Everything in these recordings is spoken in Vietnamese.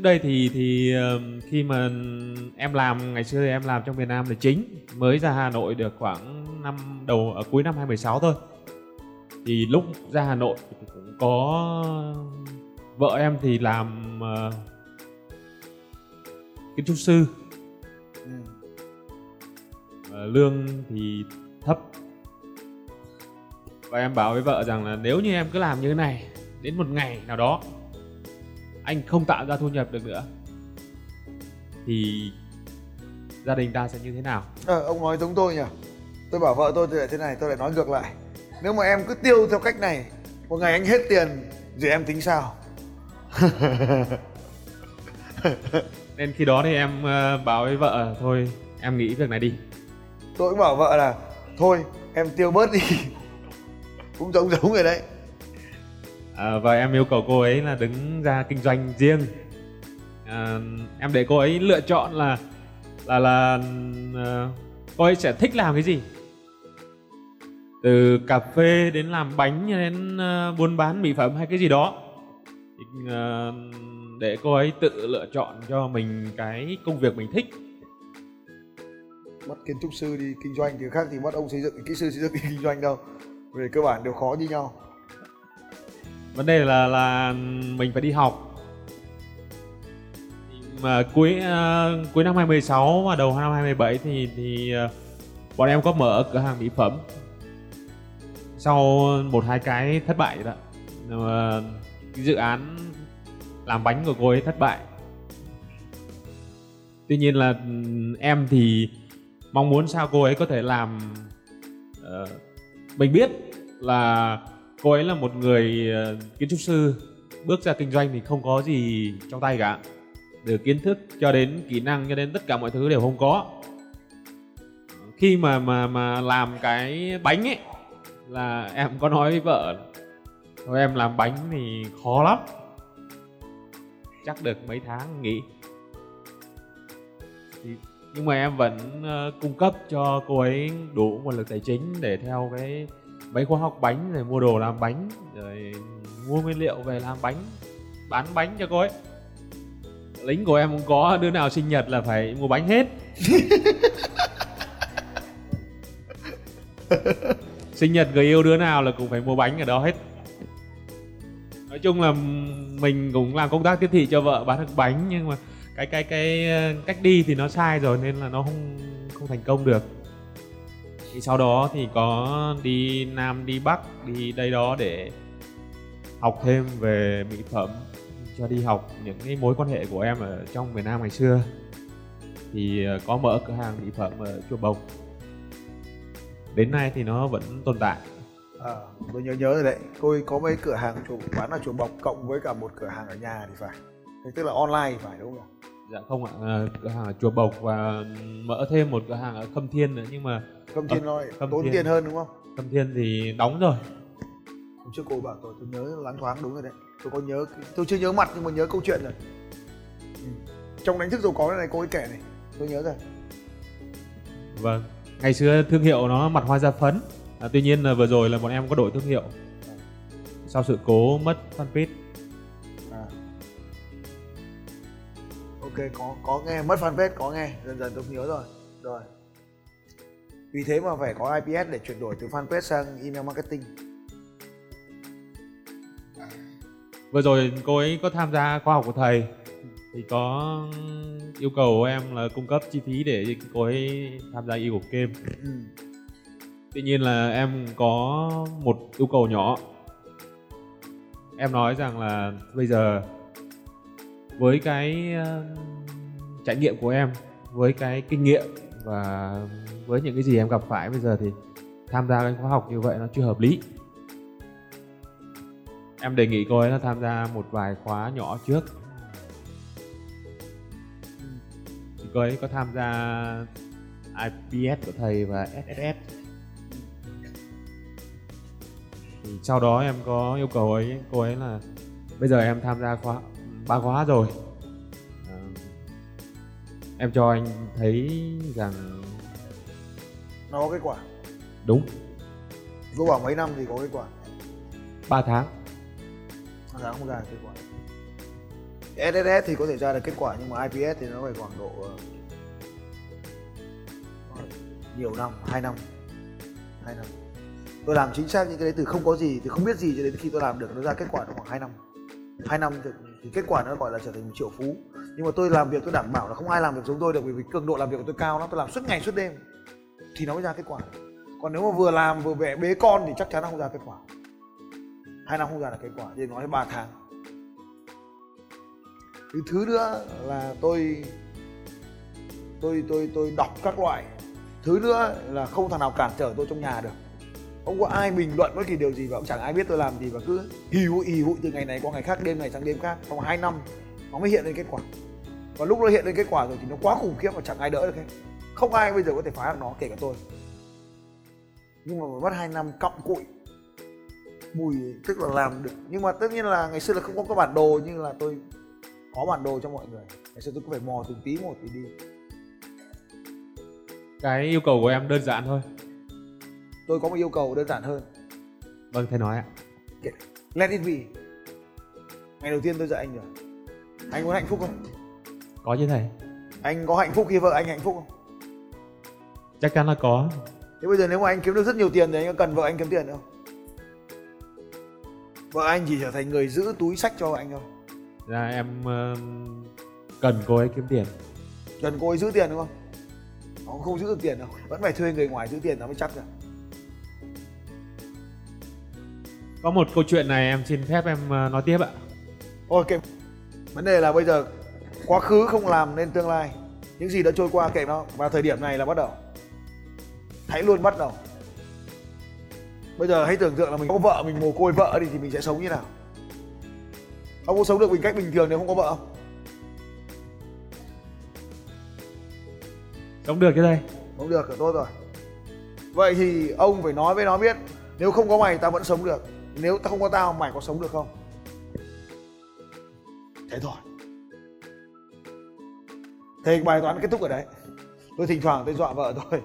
trước đây thì thì khi mà em làm ngày xưa thì em làm trong miền Nam là chính mới ra Hà Nội được khoảng năm đầu ở cuối năm 2016 thôi. Thì lúc ra Hà Nội thì cũng có vợ em thì làm uh, kiến trúc sư. Ừ. uh, lương thì thấp. Và em bảo với vợ rằng là nếu như em cứ làm như thế này đến một ngày nào đó anh không tạo ra thu nhập được nữa thì gia đình ta sẽ như thế nào? Ờ, ông nói giống tôi nhỉ. Tôi bảo vợ tôi thì lại thế này tôi lại nói ngược lại. Nếu mà em cứ tiêu theo cách này một ngày anh hết tiền rồi em tính sao? Nên khi đó thì em ờ, bảo với vợ thôi em nghĩ việc này đi. Tôi cũng bảo vợ là thôi em tiêu bớt đi. Cũng giống giống rồi đấy à, và em yêu cầu cô ấy là đứng ra kinh doanh riêng. À, em để cô ấy lựa chọn là là là à, cô ấy sẽ thích làm cái gì? Từ cà phê đến làm bánh đến uh, buôn bán mỹ phẩm hay cái gì đó. Thì, uh, để cô ấy tự lựa chọn cho mình cái công việc mình thích. Bắt kiến trúc sư đi kinh doanh thì khác thì bắt ông xây dựng kỹ sư xây dựng đi kinh doanh đâu. Về cơ bản đều khó như nhau vấn đề là là mình phải đi học. Mà cuối uh, cuối năm 2016 và đầu năm 2017 thì thì uh, bọn em có mở cửa hàng mỹ phẩm sau một hai cái thất bại đó. Mà cái dự án làm bánh của cô ấy thất bại. Tuy nhiên là ừ, em thì mong muốn sao cô ấy có thể làm uh, mình biết là cô ấy là một người ờ, kiến trúc sư. Bước ra kinh doanh thì không có gì trong tay cả. Từ kiến thức cho đến kỹ năng cho đến tất cả mọi thứ đều không có. Khi mà mà mà làm cái bánh ấy là em có nói với vợ thôi em làm bánh thì khó lắm. Chắc được mấy tháng nghỉ. Thì, nhưng mà em vẫn uh, cung cấp cho cô ấy đủ nguồn lực tài chính để theo cái mấy khóa học bánh rồi mua đồ làm bánh rồi mua nguyên liệu về làm bánh bán bánh cho cô ấy. Lính của em cũng có đứa nào sinh nhật là phải mua bánh hết. Sinh nhật người yêu đứa nào là cũng phải mua bánh ở đó hết. Nói chung là mình cũng làm công tác tiếp thị cho vợ bán được bánh nhưng mà cái cái cái cách đi thì nó sai rồi nên là nó không không thành công được thì sau đó thì có đi nam đi bắc đi đây đó để học thêm về mỹ phẩm cho đi học những cái mối quan hệ của em ở trong miền Nam ngày xưa. Thì ờ, có mở cửa hàng mỹ phẩm ở chùa Bộc đến nay thì nó vẫn tồn tại. À, tôi nhớ nhớ rồi đấy. Tôi có mấy cửa hàng chùa bán ở chùa Bộc cộng với cả một cửa hàng ở nhà thì phải. Tức là online thì phải đúng không dạ không ạ à, cửa hàng ở chùa Bộc và mở thêm một cửa hàng ở Khâm Thiên nữa nhưng mà Khâm Thiên nói tốn Thiên. tiền hơn đúng không? Khâm Thiên thì đóng rồi. Hôm trước cô bảo tôi tôi nhớ lắng thoáng đúng rồi đấy. Tôi có nhớ tôi chưa nhớ mặt nhưng mà nhớ câu chuyện rồi. Ừ. Trong đánh thức giàu có này cô ấy kể này, tôi nhớ rồi. Vâng. Ngày xưa thương hiệu nó mặt hoa da phấn. À, tuy nhiên là vừa rồi là bọn em có đổi thương hiệu. Sau sự cố mất fanpage. Có có nghe mất fanpage, có nghe dần dần tôi nhớ rồi. Rồi. Vì thế mà phải có IPS để chuyển đổi từ fanpage sang email marketing. Vừa rồi cô ấy có tham gia khoa học của thầy thì có yêu cầu em là cung cấp chi phí để cô ấy tham gia yêu của game ừ. tuy nhiên là em có một yêu cầu nhỏ em nói rằng là bây giờ với cái uh, trải nghiệm của em với cái kinh nghiệm và với những cái gì em gặp phải bây giờ thì tham gia cái khóa học như vậy nó chưa hợp lý. Em đề nghị cô ấy là tham gia một vài khóa nhỏ trước. Thì cô ấy có tham gia IPS của thầy và SSS thì sau đó em có yêu cầu ấy cô ấy là bây giờ em tham gia khóa ba khóa rồi. À, em cho anh thấy rằng nó có kết quả. Đúng. Cô bảo mấy năm thì có kết quả. 3 tháng. Ba tháng không ra kết quả. SSS thì có thể ra được kết quả nhưng mà IPS thì nó phải khoảng độ ờ, nhiều năm 2 năm. 2 năm. Tôi làm chính xác những cái đấy từ không có gì từ không biết gì cho đến khi tôi làm được nó ra kết quả khoảng 2 năm. 2 năm thì, thì kết quả nó gọi là trở thành một triệu phú. Nhưng mà tôi làm việc tôi đảm bảo là không ai làm việc giống tôi được vì, vì cường độ làm việc của tôi cao lắm tôi làm suốt ngày suốt đêm. Thì nó mới ra kết quả. Còn nếu mà vừa làm vừa bẻ bế con thì chắc chắn nó không ra kết quả. Hai năm không ra được kết quả thì nói ba tháng. Thứ thứ nữa là tôi tôi tôi tôi đọc các loại. Thứ nữa là không thằng nào cản trở tôi trong nhà được không có ai bình luận bất kỳ điều gì và cũng chẳng ai biết tôi làm gì và cứ hì hụi hì hụi từ ngày này qua ngày khác, đêm này sang đêm khác. Trong hai năm, nó mới hiện lên kết quả. Và lúc nó hiện lên kết quả rồi thì nó quá khủng khiếp và chẳng ai đỡ được hết. Không ai bây giờ có thể phá được nó, kể cả tôi. Nhưng mà mất hai năm cặm cụi. Mùi, tức là làm được. Nhưng mà tất nhiên là ngày xưa là không có cái bản đồ nhưng là tôi có bản đồ cho mọi người. Ngày xưa tôi cứ phải mò từng tí một thì đi. Cái yêu cầu của em đơn giản thôi tôi có một yêu cầu đơn giản hơn. Vâng thầy nói ạ. Let it be. Ngày đầu tiên tôi dạy anh rồi. Anh muốn hạnh phúc không? Có chứ thầy. Anh có hạnh phúc khi vợ anh hạnh phúc không? Chắc chắn là có. Thế bây giờ nếu mà anh kiếm được rất nhiều tiền thì anh có cần vợ anh kiếm tiền không? Vợ anh chỉ trở thành người giữ túi sách cho anh thôi. Ra em uh, cần cô ấy kiếm tiền. Cần cô ấy giữ tiền đúng không? Nó không giữ được tiền đâu. Vẫn phải thuê người ngoài giữ tiền nó mới chắc được có một câu chuyện này em xin phép em ờ, nói tiếp ạ. Ok vấn đề là bây giờ quá khứ không làm nên tương lai. Những gì đã trôi qua kệ nó. Và thời điểm này là bắt đầu. Hãy luôn bắt đầu. Bây giờ hãy tưởng tượng là mình có vợ mình mồ côi vợ đi thì mình sẽ sống như nào. Ông có sống được mình cách bình thường nếu không có vợ không? Sống được chứ đây? Không được thì tốt rồi. Vậy thì ông phải nói với nó biết nếu không có mày tao vẫn sống được nếu tao không có tao mày có sống được không? Thế thôi. Thế bài toán kết thúc ở đấy. Tôi thỉnh thoảng tôi dọa vợ tôi.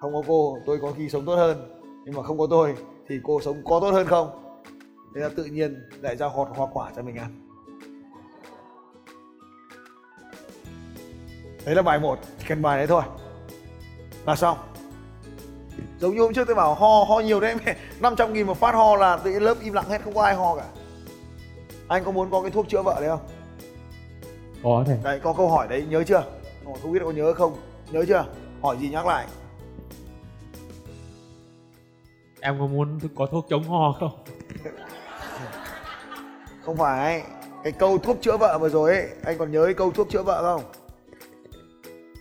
Không có cô tôi có khi sống tốt hơn. Nhưng mà không có tôi thì cô sống có tốt hơn không? Thế là tự nhiên lại ra hột hoa quả cho mình ăn. Đấy là bài một chỉ cần bài đấy thôi. Là xong giống như hôm trước tôi bảo ho ho nhiều đấy 500 nghìn một phát ho là tự nhiên lớp im lặng hết không có ai ho cả. Anh có muốn có cái thuốc chữa vợ đấy không? Có thầy đấy có câu hỏi đấy nhớ chưa? Không biết có nhớ không. Nhớ chưa? Hỏi gì nhắc lại. Em có muốn có thuốc chống ho không? Không phải. Cái câu thuốc chữa vợ vừa rồi ấy anh còn nhớ cái câu thuốc chữa vợ không?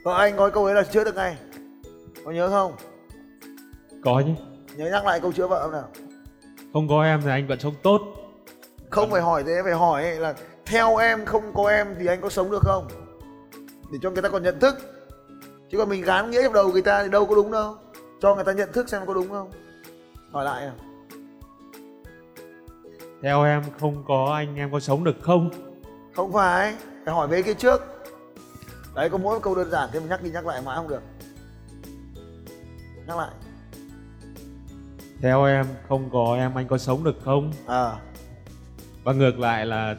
Vợ anh nói câu ấy là chữa được ngay. Có nhớ không có chứ. Nhớ nhắc lại câu chữa vợ nào. Không có em thì anh vẫn sống tốt. Không phải hỏi thế phải hỏi ấy là theo em không có em thì anh có sống được không? Để cho người ta còn nhận thức. Chứ còn mình gán nghĩa trong đầu người ta thì đâu có đúng đâu. Cho người ta nhận thức xem có đúng không? Hỏi lại à theo em không có anh em có sống được không? Không phải phải hỏi mấy cái trước. Đấy có mỗi câu đơn giản thế mà nhắc đi nhắc lại mãi không được. Nhắc lại theo em không có em anh có sống được không? À. Và ngược lại là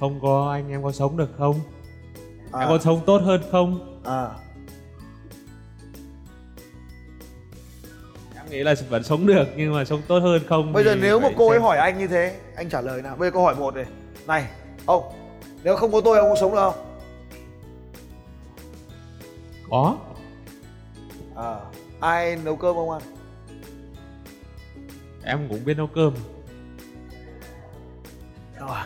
không có anh em có sống được không? À, em có sống tốt hơn không? À. Em nghĩ là vẫn sống được nhưng mà sống tốt hơn không bây giờ nếu mà phải cô ấy xem. hỏi anh như thế anh trả lời nào? Bây giờ câu hỏi một này. Này ông nếu không có tôi ông có sống được không? Có. À, ai nấu cơm ông ăn em cũng biết nấu cơm. Rồi.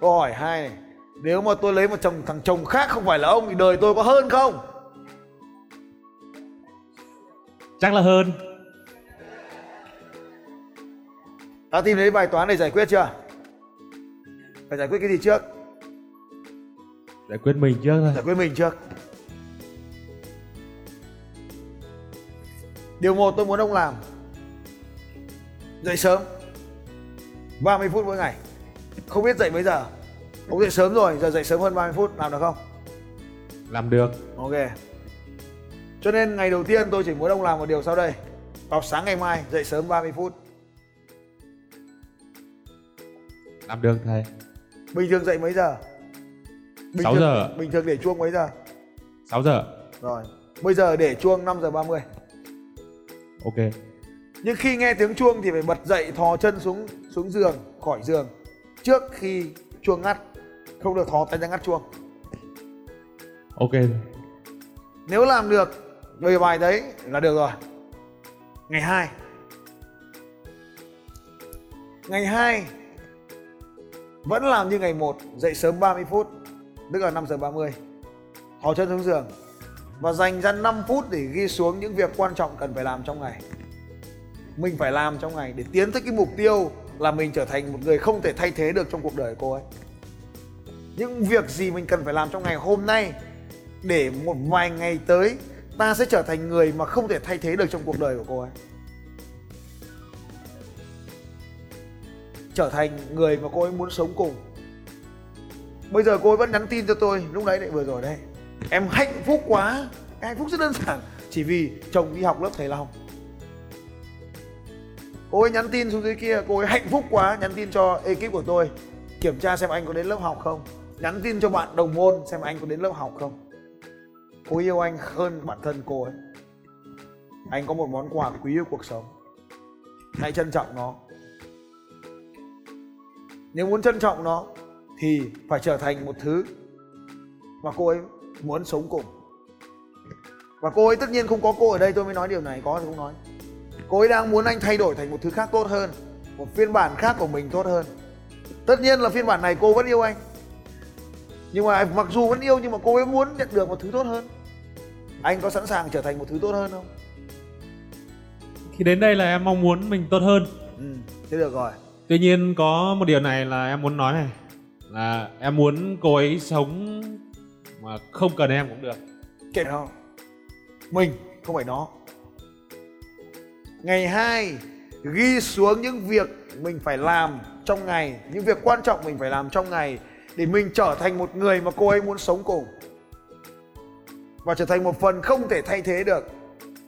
Câu hỏi hai này. Nếu mà tôi lấy một chồng thằng chồng khác không phải là ông thì đời tôi có hơn không? Chắc là hơn. Ta tìm thấy bài toán này giải quyết chưa? Phải giải quyết cái gì trước? Giải quyết mình trước thôi. Giải quyết mình trước. Điều một tôi muốn ông làm dậy sớm. 30 phút mỗi ngày. Không biết dậy mấy giờ. Ông dậy sớm rồi giờ dậy sớm hơn 30 phút làm được không? Làm được. Ok. Cho nên ngày đầu tiên tôi chỉ muốn ông làm một điều sau đây. Vào sáng ngày mai dậy sớm 30 phút. Làm được thầy. Bình thường dậy mấy giờ? Bình 6 thường, giờ. bình thường để chuông mấy giờ? 6 giờ rồi. Bây giờ để chuông 5 giờ 30 ok nhưng khi nghe tiếng chuông thì phải bật dậy thò chân xuống xuống giường khỏi giường trước khi chuông ngắt. Không được thò tay ra ngắt chuông. Ok. Nếu làm được lời bài đấy là được rồi. Ngày 2 ngày 2 vẫn làm như ngày 1 dậy sớm 30 phút tức là 5 giờ 30 thò chân xuống giường và dành ra 5 phút để ghi xuống những việc quan trọng cần phải làm trong ngày mình phải làm trong ngày để tiến tới cái mục tiêu là mình trở thành một người không thể thay thế được trong cuộc đời của cô ấy. Những việc gì mình cần phải làm trong ngày hôm nay để một vài ngày tới ta sẽ trở thành người mà không thể thay thế được trong cuộc đời của cô ấy? Trở thành người mà cô ấy muốn sống cùng. Bây giờ cô ấy vẫn nhắn tin cho tôi, lúc đấy lại vừa rồi đây em hạnh phúc quá. Hạnh phúc rất đơn giản. Chỉ vì chồng đi học lớp thầy long cô ấy nhắn tin xuống dưới kia, cô ấy hạnh phúc quá, nhắn tin cho ekip của tôi, kiểm tra xem anh có đến lớp học không. Nhắn tin cho bạn đồng môn xem anh có đến lớp học không. Cô yêu anh hơn bản thân cô ấy. Anh có một món quà quý yêu cuộc sống. Hãy trân trọng nó. Nếu muốn trân trọng nó, thì phải trở thành một thứ mà cô ấy muốn sống cùng. Và cô ấy tất nhiên không có cô ở đây, tôi mới nói điều này, có thì không nói cô ấy đang muốn anh thay đổi thành một thứ khác tốt hơn một phiên bản khác của mình tốt hơn. Tất nhiên là phiên bản này cô vẫn yêu anh. Nhưng mà mặc dù vẫn yêu nhưng mà cô ấy muốn nhận được một thứ tốt hơn. Anh có sẵn sàng trở thành một thứ tốt hơn không? Thì đến đây là em mong muốn mình tốt hơn. Ừ thế được rồi. Tuy nhiên có một điều này là em muốn nói này là em muốn cô ấy sống mà không cần em cũng được. Kệ nó mình không phải nó ngày 2 ghi xuống những việc mình phải làm trong ngày những việc quan trọng mình phải làm trong ngày để mình trở thành một người mà cô ấy muốn sống cùng. Và trở thành một phần không thể thay thế được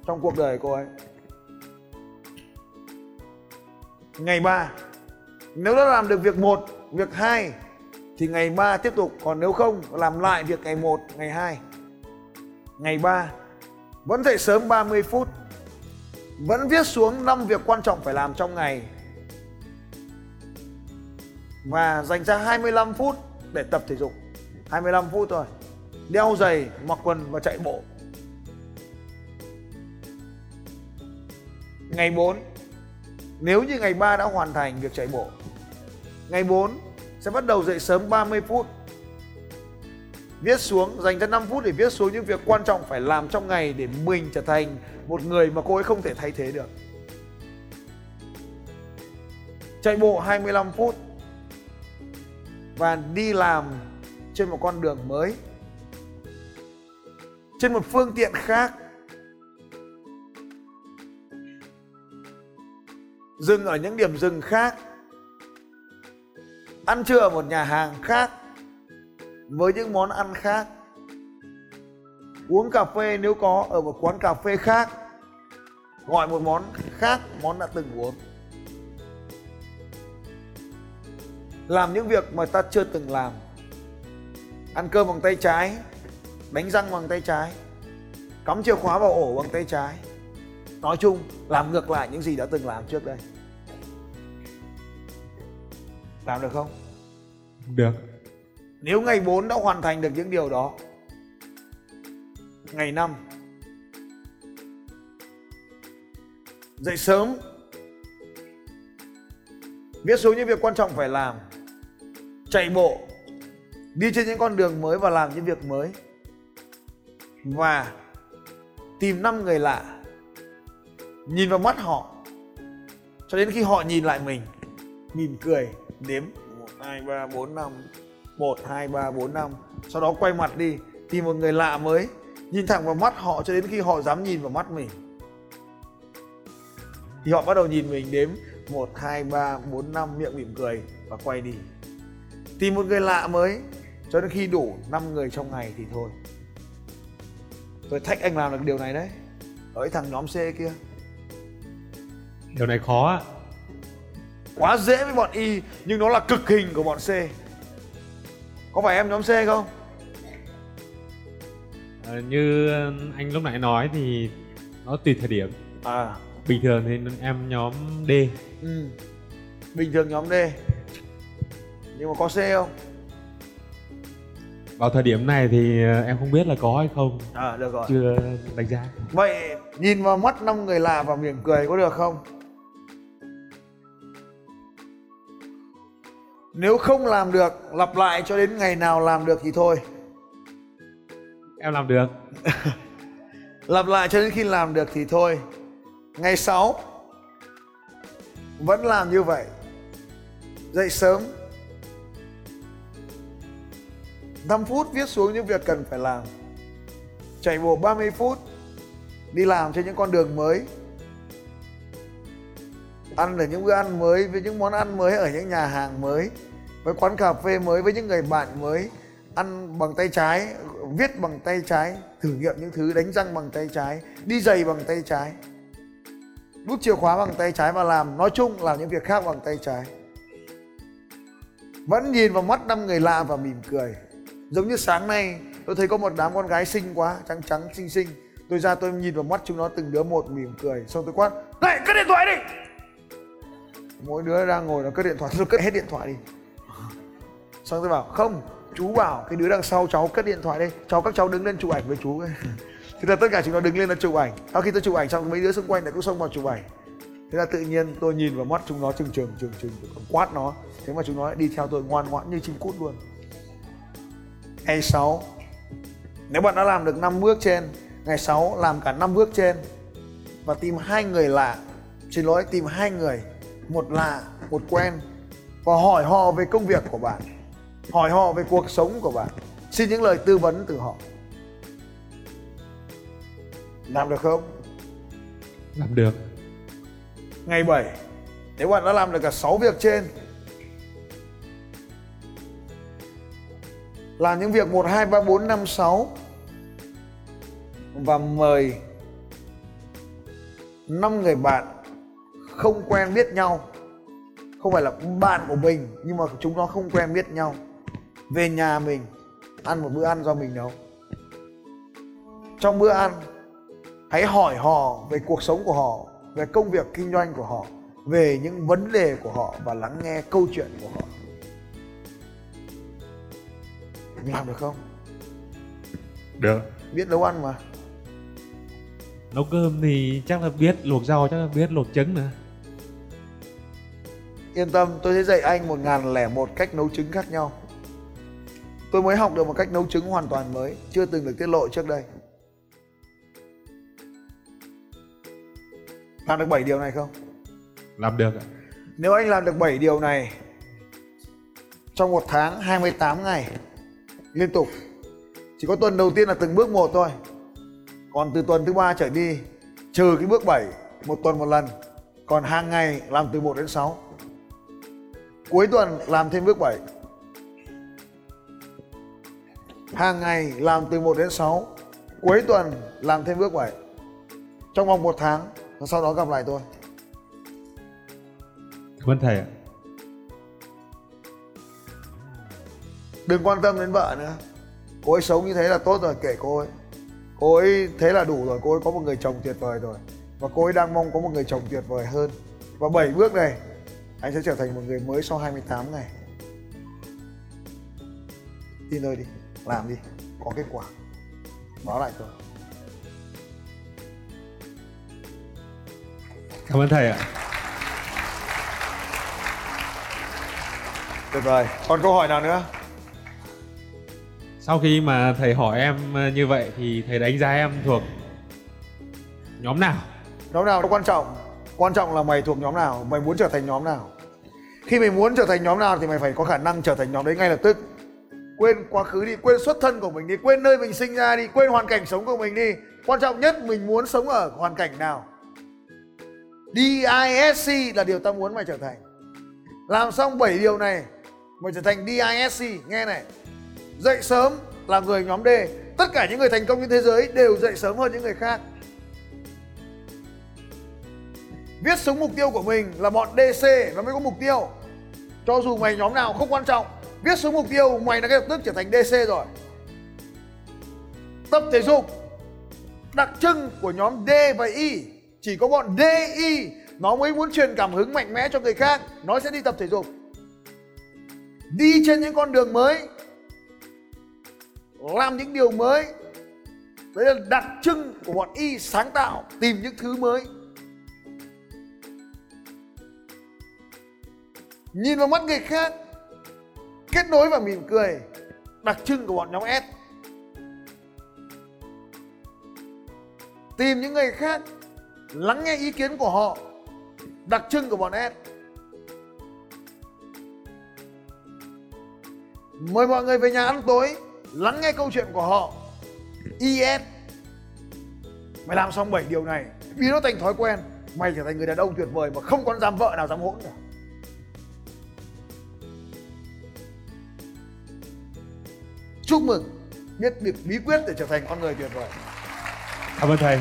trong cuộc đời cô ấy. Ngày 3 nếu đã làm được việc 1, việc 2 thì ngày 3 tiếp tục. Còn nếu không làm lại việc ngày 1, ngày 2 ngày 3 vẫn dậy sớm 30 phút vẫn viết xuống 5 việc quan trọng phải làm trong ngày. Và dành ra 25 phút để tập thể dục. 25 phút thôi. Đeo giày, mặc quần và chạy bộ. Ngày 4 nếu như ngày 3 đã hoàn thành việc chạy bộ, ngày 4 sẽ bắt đầu dậy sớm 30 phút viết xuống, dành ra 5 phút để viết xuống những việc quan trọng phải làm trong ngày để mình trở thành một người mà cô ấy không thể thay thế được. Chạy bộ 25 phút và đi làm trên một con đường mới, trên một phương tiện khác. Dừng ở những điểm dừng khác. Ăn trưa ở một nhà hàng khác với những món ăn khác. Uống cà phê nếu có, ở một quán cà phê khác, gọi một món khác, món đã từng uống. Làm những việc mà ta chưa từng làm. Ăn cơm bằng tay trái, đánh răng bằng tay trái, cắm chìa khóa vào ổ bằng tay trái. Nói chung, làm ngược lại những gì đã từng làm trước đây. Làm được không? Được nếu ngày 4 đã hoàn thành được những điều đó, ngày 5 dậy sớm. Viết xuống những việc quan trọng phải làm. Chạy bộ, đi trên những con đường mới và làm những việc mới. Và tìm năm người lạ. Nhìn vào mắt họ. Cho đến khi họ nhìn lại mình, mỉm cười, đếm một, hai, ba, bốn, năm một hai ba bốn năm. Sau đó quay mặt đi tìm một người lạ mới. Nhìn thẳng vào mắt họ cho đến khi họ dám nhìn vào mắt mình. Thì họ bắt đầu nhìn mình đếm một hai ba bốn năm miệng mỉm cười và quay đi. Tìm một người lạ mới cho đến khi đủ 5 người trong ngày thì thôi. Tôi thách anh làm được điều này đấy. Ở thằng nhóm C kia. Điều này khó á. Quá dễ với bọn Y nhưng nó là cực hình của bọn C có phải em nhóm C không? Ờ, như anh lúc nãy nói thì nó tùy thời điểm. À. Bình thường thì em nhóm D. Ừ. bình thường nhóm D. Nhưng mà có C không? Vào thời điểm này thì ờ, em không biết là có hay không. À được rồi. Chưa đánh giá. Vậy nhìn vào mắt năm người lạ và mỉm cười có được không nếu không làm được lặp lại cho đến ngày nào làm được thì thôi. Em làm được. Lặp lại cho đến khi làm được thì thôi. Ngày 6 vẫn làm như vậy. Dậy sớm. 5 phút viết xuống những việc cần phải làm. Chạy bộ 30 phút đi làm trên những con đường mới ăn ở những bữa ăn mới với những món ăn mới ở những nhà hàng mới, với quán cà phê mới, với những người bạn mới, ăn bằng tay trái, viết bằng tay trái, thử nghiệm những thứ, đánh răng bằng tay trái, đi giày bằng tay trái nút chìa khóa bằng tay trái và làm, nói chung làm những việc khác bằng tay trái. Vẫn nhìn vào mắt năm người lạ và mỉm cười. Giống như sáng nay, tôi thấy có một đám con gái xinh quá, trắng trắng, xinh xinh. Tôi ra tôi nhìn vào mắt chúng nó từng đứa một mỉm cười, xong tôi quát, này cất điện thoại đi! Mỗi đứa đang ngồi nó cất điện thoại tôi cất hết điện thoại đi. Xong tôi bảo, không, chú bảo cái đứa đằng sau cháu cất điện thoại đây. Cháu, các cháu đứng lên chụp ảnh với chú. Thế là tất cả chúng nó đứng lên nó chụp ảnh. Sau khi tôi chụp ảnh xong, mấy đứa xung quanh lại cũng xông vào chụp ảnh. Thế là tự nhiên tôi nhìn vào mắt chúng nó trừng trừng trừng trừng quát nó. Thế mà chúng nó lại đi theo tôi ngoan ngoãn như chim cút luôn. Ngày 6 nếu bạn đã làm được 5 bước trên, ngày 6 làm cả 5 bước trên và tìm hai người lạ, xin lỗi, tìm hai người một lạ một quen và hỏi họ về công việc của bạn hỏi họ về cuộc sống của bạn. Xin những lời tư vấn từ họ. Làm được không? Làm được. Ngày 7 nếu bạn đã làm được cả 6 việc trên. Làm những việc 1, 2, 3, 4, 5, 6 và mời 5 người bạn không quen biết nhau. Không phải là bạn của mình nhưng mà chúng nó không quen biết nhau. Về nhà mình ăn một bữa ăn do mình nấu. Trong bữa ăn hãy hỏi họ về cuộc sống của họ về công việc kinh doanh của họ về những vấn đề của họ và lắng nghe câu chuyện của họ. Mình làm được không? Được. Biết nấu ăn mà. Nấu cơm thì chắc là biết luộc rau chắc là biết luộc trứng nữa yên tâm tôi sẽ dạy anh một ngàn lẻ một cách nấu trứng khác nhau. Tôi mới học được một cách nấu trứng hoàn toàn mới chưa từng được tiết lộ trước đây. Làm được 7 điều này không? Làm được ạ. Nếu anh làm được 7 điều này trong một tháng 28 ngày liên tục chỉ có tuần đầu tiên là từng bước một thôi. Còn từ tuần thứ ba trở đi trừ cái bước 7 một tuần một lần còn hàng ngày làm từ 1 đến 6 cuối tuần làm thêm bước 7 hàng ngày làm từ 1 đến 6 cuối tuần làm thêm bước 7 trong vòng một tháng và sau đó gặp lại tôi. Cảm ơn thầy ạ. Đừng quan tâm đến vợ nữa. Cô ấy sống như thế là tốt rồi kể cô ấy. Cô ấy thế là đủ rồi cô ấy có một người chồng tuyệt vời rồi. Và cô ấy đang mong có một người chồng tuyệt vời hơn. Và 7 bước này anh sẽ trở thành một người mới sau 28 ngày. Tin tôi đi làm đi có kết quả. Báo lại tôi. Cảm ơn thầy ạ. Được rồi, còn câu hỏi nào nữa? sau khi mà thầy hỏi em ờ, như vậy thì thầy đánh giá em thuộc nhóm nào? Nhóm nào nó quan trọng? Quan trọng là mày thuộc nhóm nào, mày muốn trở thành nhóm nào. Khi mày muốn trở thành nhóm nào thì mày phải có khả năng trở thành nhóm đấy ngay lập tức. Quên quá khứ đi, quên xuất thân của mình đi, quên nơi mình sinh ra đi, quên hoàn cảnh sống của mình đi. Quan trọng nhất mình muốn sống ở hoàn cảnh nào. DISC là điều ta muốn mày trở thành. Làm xong 7 điều này, mày trở thành DISC, nghe này. Dậy sớm là người nhóm D. Tất cả những người thành công trên thế giới đều dậy sớm hơn những người khác. Viết xuống mục tiêu của mình là bọn DC nó mới có mục tiêu. Cho dù mày nhóm nào không quan trọng, viết xuống mục tiêu mày đã ngay lập tức trở thành DC rồi. Tập thể dục đặc trưng của nhóm D và Y chỉ có bọn DI nó mới muốn truyền cảm hứng mạnh mẽ cho người khác, nó sẽ đi tập thể dục. Đi trên những con đường mới, làm những điều mới. Đấy là đặc trưng của bọn Y sáng tạo, tìm những thứ mới. Nhìn vào mắt người khác, kết nối và mỉm cười, đặc trưng của bọn nhóm S. Tìm những người khác, lắng nghe ý kiến của họ, đặc trưng của bọn S. Mời mọi người về nhà ăn tối, lắng nghe câu chuyện của họ. IS mày làm xong 7 điều này, biến nó thành thói quen, mày trở thành người đàn ông tuyệt vời mà không còn dám vợ nào dám hỗn cả chúc mừng biết được bí quyết để trở thành con người tuyệt vời. Cảm ơn thầy.